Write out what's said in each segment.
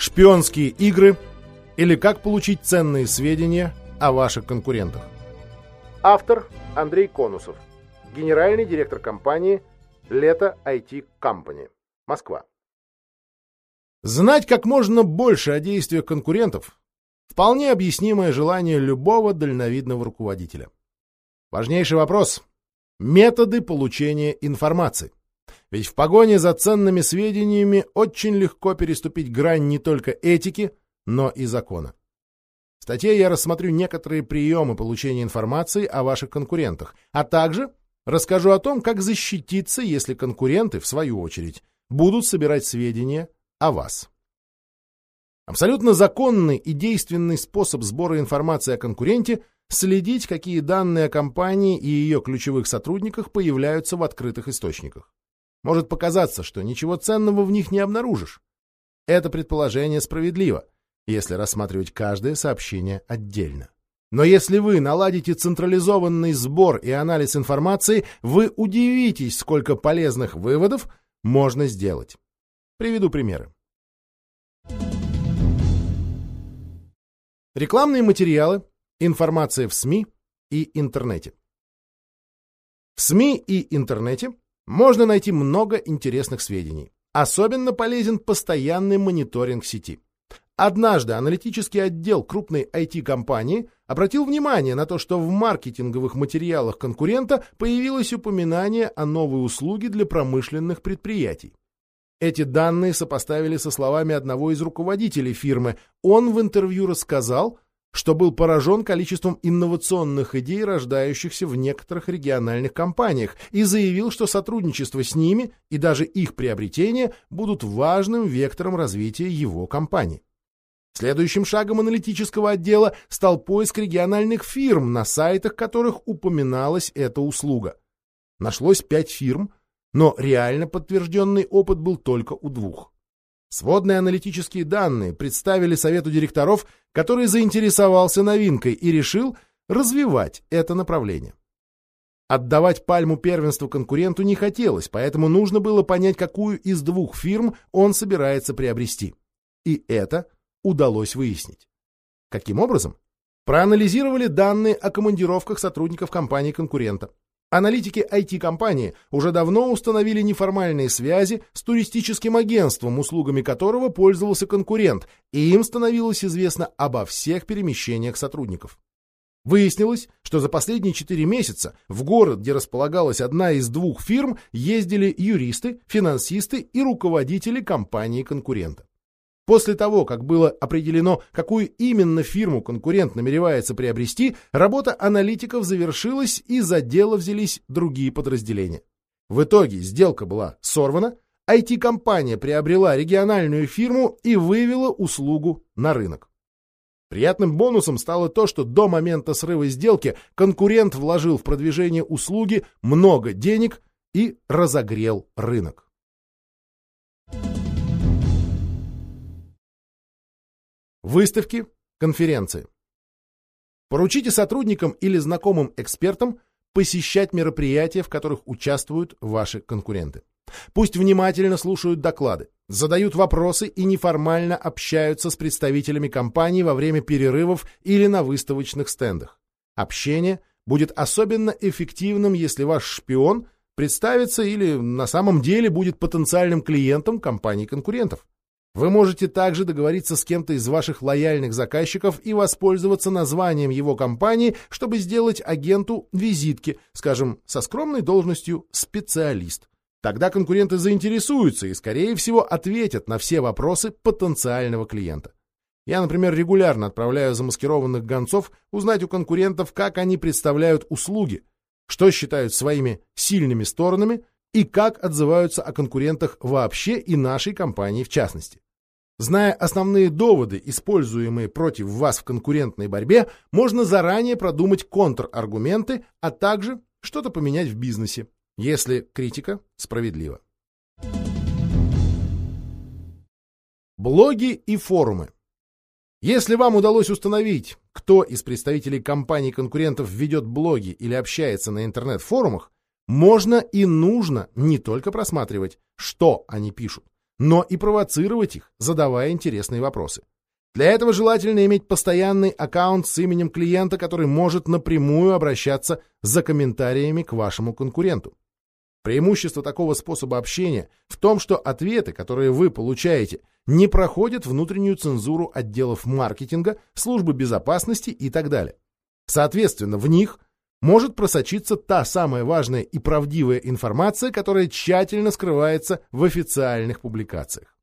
шпионские игры или как получить ценные сведения о ваших конкурентах. Автор Андрей Конусов, генеральный директор компании «Лето IT Company», Москва. Знать как можно больше о действиях конкурентов – вполне объяснимое желание любого дальновидного руководителя. Важнейший вопрос – методы получения информации. Ведь в погоне за ценными сведениями очень легко переступить грань не только этики, но и закона. В статье я рассмотрю некоторые приемы получения информации о ваших конкурентах, а также расскажу о том, как защититься, если конкуренты, в свою очередь, будут собирать сведения о вас. Абсолютно законный и действенный способ сбора информации о конкуренте – следить, какие данные о компании и ее ключевых сотрудниках появляются в открытых источниках. Может показаться, что ничего ценного в них не обнаружишь. Это предположение справедливо, если рассматривать каждое сообщение отдельно. Но если вы наладите централизованный сбор и анализ информации, вы удивитесь, сколько полезных выводов можно сделать. Приведу примеры. Рекламные материалы, информация в СМИ и интернете. В СМИ и интернете можно найти много интересных сведений. Особенно полезен постоянный мониторинг сети. Однажды аналитический отдел крупной IT-компании обратил внимание на то, что в маркетинговых материалах конкурента появилось упоминание о новой услуге для промышленных предприятий. Эти данные сопоставили со словами одного из руководителей фирмы. Он в интервью рассказал, что был поражен количеством инновационных идей, рождающихся в некоторых региональных компаниях, и заявил, что сотрудничество с ними и даже их приобретение будут важным вектором развития его компании. Следующим шагом аналитического отдела стал поиск региональных фирм, на сайтах которых упоминалась эта услуга. Нашлось пять фирм, но реально подтвержденный опыт был только у двух. Сводные аналитические данные представили совету директоров, который заинтересовался новинкой и решил развивать это направление. Отдавать пальму первенства конкуренту не хотелось, поэтому нужно было понять, какую из двух фирм он собирается приобрести. И это удалось выяснить. Каким образом? Проанализировали данные о командировках сотрудников компании-конкурента. Аналитики IT-компании уже давно установили неформальные связи с туристическим агентством, услугами которого пользовался конкурент, и им становилось известно обо всех перемещениях сотрудников. Выяснилось, что за последние 4 месяца в город, где располагалась одна из двух фирм, ездили юристы, финансисты и руководители компании-конкурента. После того, как было определено, какую именно фирму конкурент намеревается приобрести, работа аналитиков завершилась и за дело взялись другие подразделения. В итоге сделка была сорвана, IT-компания приобрела региональную фирму и вывела услугу на рынок. Приятным бонусом стало то, что до момента срыва сделки конкурент вложил в продвижение услуги много денег и разогрел рынок. Выставки, конференции. Поручите сотрудникам или знакомым экспертам посещать мероприятия, в которых участвуют ваши конкуренты. Пусть внимательно слушают доклады, задают вопросы и неформально общаются с представителями компании во время перерывов или на выставочных стендах. Общение будет особенно эффективным, если ваш шпион представится или на самом деле будет потенциальным клиентом компаний-конкурентов. Вы можете также договориться с кем-то из ваших лояльных заказчиков и воспользоваться названием его компании, чтобы сделать агенту визитки, скажем, со скромной должностью «специалист». Тогда конкуренты заинтересуются и, скорее всего, ответят на все вопросы потенциального клиента. Я, например, регулярно отправляю замаскированных гонцов узнать у конкурентов, как они представляют услуги, что считают своими сильными сторонами и как отзываются о конкурентах вообще и нашей компании в частности. Зная основные доводы, используемые против вас в конкурентной борьбе, можно заранее продумать контраргументы, а также что-то поменять в бизнесе, если критика справедлива. Блоги и форумы. Если вам удалось установить, кто из представителей компаний-конкурентов ведет блоги или общается на интернет-форумах, можно и нужно не только просматривать, что они пишут, но и провоцировать их, задавая интересные вопросы. Для этого желательно иметь постоянный аккаунт с именем клиента, который может напрямую обращаться за комментариями к вашему конкуренту. Преимущество такого способа общения в том, что ответы, которые вы получаете, не проходят внутреннюю цензуру отделов маркетинга, службы безопасности и так далее. Соответственно, в них может просочиться та самая важная и правдивая информация, которая тщательно скрывается в официальных публикациях.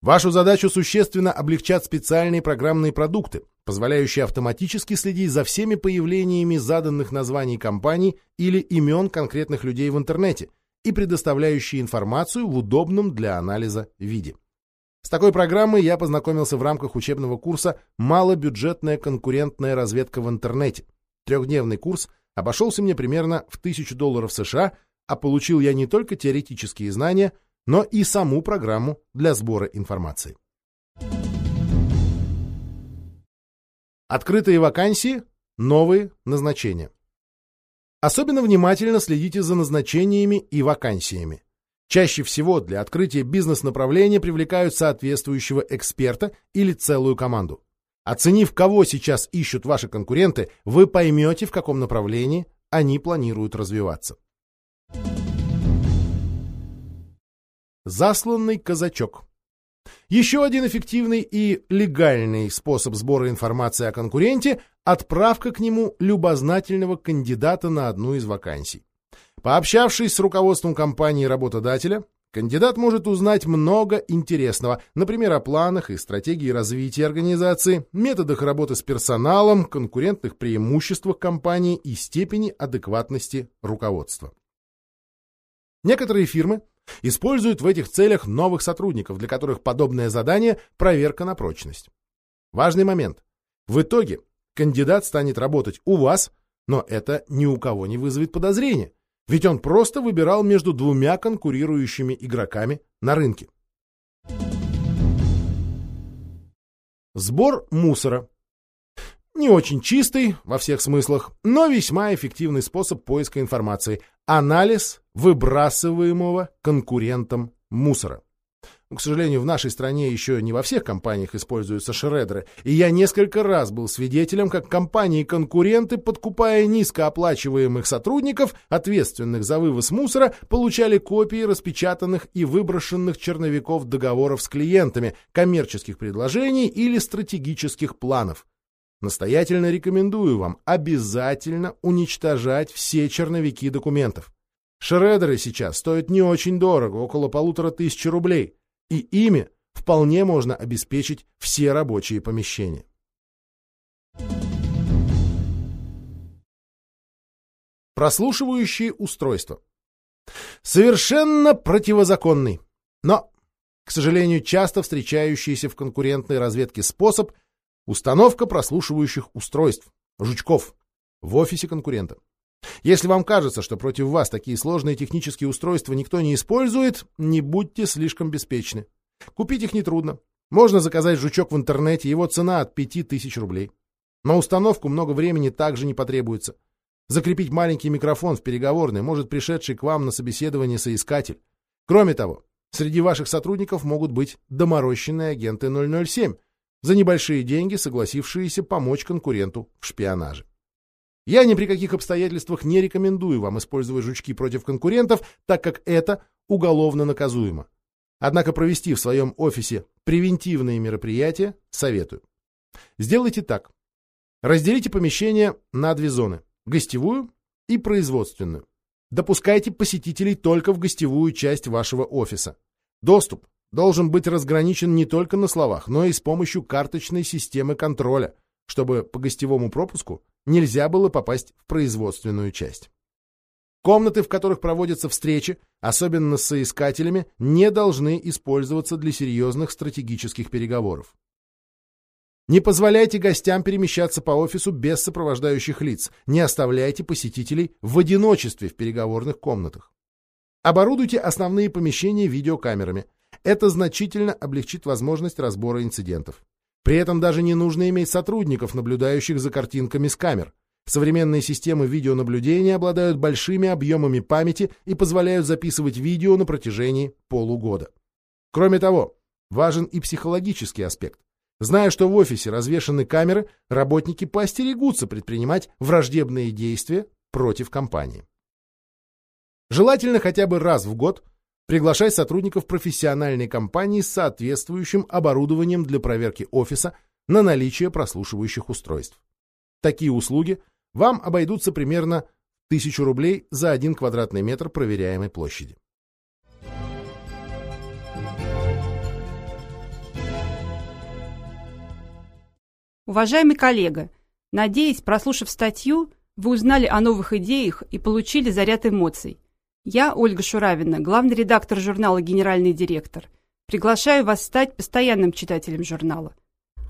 Вашу задачу существенно облегчат специальные программные продукты, позволяющие автоматически следить за всеми появлениями заданных названий компаний или имен конкретных людей в интернете и предоставляющие информацию в удобном для анализа виде. С такой программой я познакомился в рамках учебного курса «Малобюджетная конкурентная разведка в интернете». Трехдневный курс обошелся мне примерно в 1000 долларов США, а получил я не только теоретические знания – но и саму программу для сбора информации. Открытые вакансии, новые назначения. Особенно внимательно следите за назначениями и вакансиями. Чаще всего для открытия бизнес-направления привлекают соответствующего эксперта или целую команду. Оценив, кого сейчас ищут ваши конкуренты, вы поймете, в каком направлении они планируют развиваться. Засланный казачок. Еще один эффективный и легальный способ сбора информации о конкуренте – отправка к нему любознательного кандидата на одну из вакансий. Пообщавшись с руководством компании работодателя, кандидат может узнать много интересного, например, о планах и стратегии развития организации, методах работы с персоналом, конкурентных преимуществах компании и степени адекватности руководства. Некоторые фирмы Используют в этих целях новых сотрудников, для которых подобное задание – проверка на прочность. Важный момент. В итоге кандидат станет работать у вас, но это ни у кого не вызовет подозрения, ведь он просто выбирал между двумя конкурирующими игроками на рынке. Сбор мусора. Не очень чистый во всех смыслах, но весьма эффективный способ поиска информации. Анализ выбрасываемого конкурентом мусора. К сожалению, в нашей стране еще не во всех компаниях используются шредеры, и я несколько раз был свидетелем, как компании-конкуренты, подкупая низкооплачиваемых сотрудников, ответственных за вывоз мусора, получали копии распечатанных и выброшенных черновиков договоров с клиентами, коммерческих предложений или стратегических планов. Настоятельно рекомендую вам обязательно уничтожать все черновики документов. Шредеры сейчас стоят не очень дорого, около полутора тысяч рублей, и ими вполне можно обеспечить все рабочие помещения. Прослушивающие устройства. Совершенно противозаконный, но, к сожалению, часто встречающийся в конкурентной разведке способ – Установка прослушивающих устройств, жучков, в офисе конкурента. Если вам кажется, что против вас такие сложные технические устройства никто не использует, не будьте слишком беспечны. Купить их нетрудно. Можно заказать жучок в интернете, его цена от 5000 рублей. На установку много времени также не потребуется. Закрепить маленький микрофон в переговорной может пришедший к вам на собеседование соискатель. Кроме того, среди ваших сотрудников могут быть доморощенные агенты 007, за небольшие деньги согласившиеся помочь конкуренту в шпионаже. Я ни при каких обстоятельствах не рекомендую вам использовать жучки против конкурентов, так как это уголовно наказуемо. Однако провести в своем офисе превентивные мероприятия советую. Сделайте так. Разделите помещение на две зоны – гостевую и производственную. Допускайте посетителей только в гостевую часть вашего офиса. Доступ должен быть разграничен не только на словах, но и с помощью карточной системы контроля, чтобы по гостевому пропуску нельзя было попасть в производственную часть. Комнаты, в которых проводятся встречи, особенно с соискателями, не должны использоваться для серьезных стратегических переговоров. Не позволяйте гостям перемещаться по офису без сопровождающих лиц, не оставляйте посетителей в одиночестве в переговорных комнатах. Оборудуйте основные помещения видеокамерами, это значительно облегчит возможность разбора инцидентов. При этом даже не нужно иметь сотрудников, наблюдающих за картинками с камер. Современные системы видеонаблюдения обладают большими объемами памяти и позволяют записывать видео на протяжении полугода. Кроме того, важен и психологический аспект. Зная, что в офисе развешаны камеры, работники поостерегутся предпринимать враждебные действия против компании. Желательно хотя бы раз в год приглашать сотрудников профессиональной компании с соответствующим оборудованием для проверки офиса на наличие прослушивающих устройств. Такие услуги вам обойдутся примерно 1000 рублей за 1 квадратный метр проверяемой площади. Уважаемый коллега, надеюсь, прослушав статью, вы узнали о новых идеях и получили заряд эмоций. Я, Ольга Шуравина, главный редактор журнала «Генеральный директор». Приглашаю вас стать постоянным читателем журнала.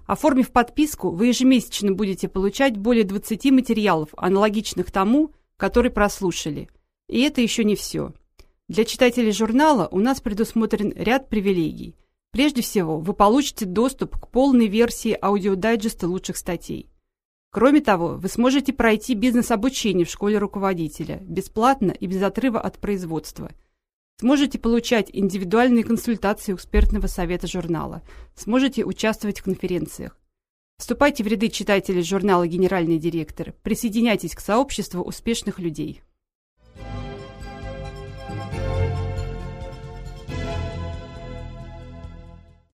Оформив подписку, вы ежемесячно будете получать более 20 материалов, аналогичных тому, который прослушали. И это еще не все. Для читателей журнала у нас предусмотрен ряд привилегий – Прежде всего, вы получите доступ к полной версии аудиодайджеста лучших статей. Кроме того, вы сможете пройти бизнес-обучение в школе руководителя бесплатно и без отрыва от производства. Сможете получать индивидуальные консультации экспертного совета журнала. Сможете участвовать в конференциях. Вступайте в ряды читателей журнала «Генеральный директор». Присоединяйтесь к сообществу успешных людей.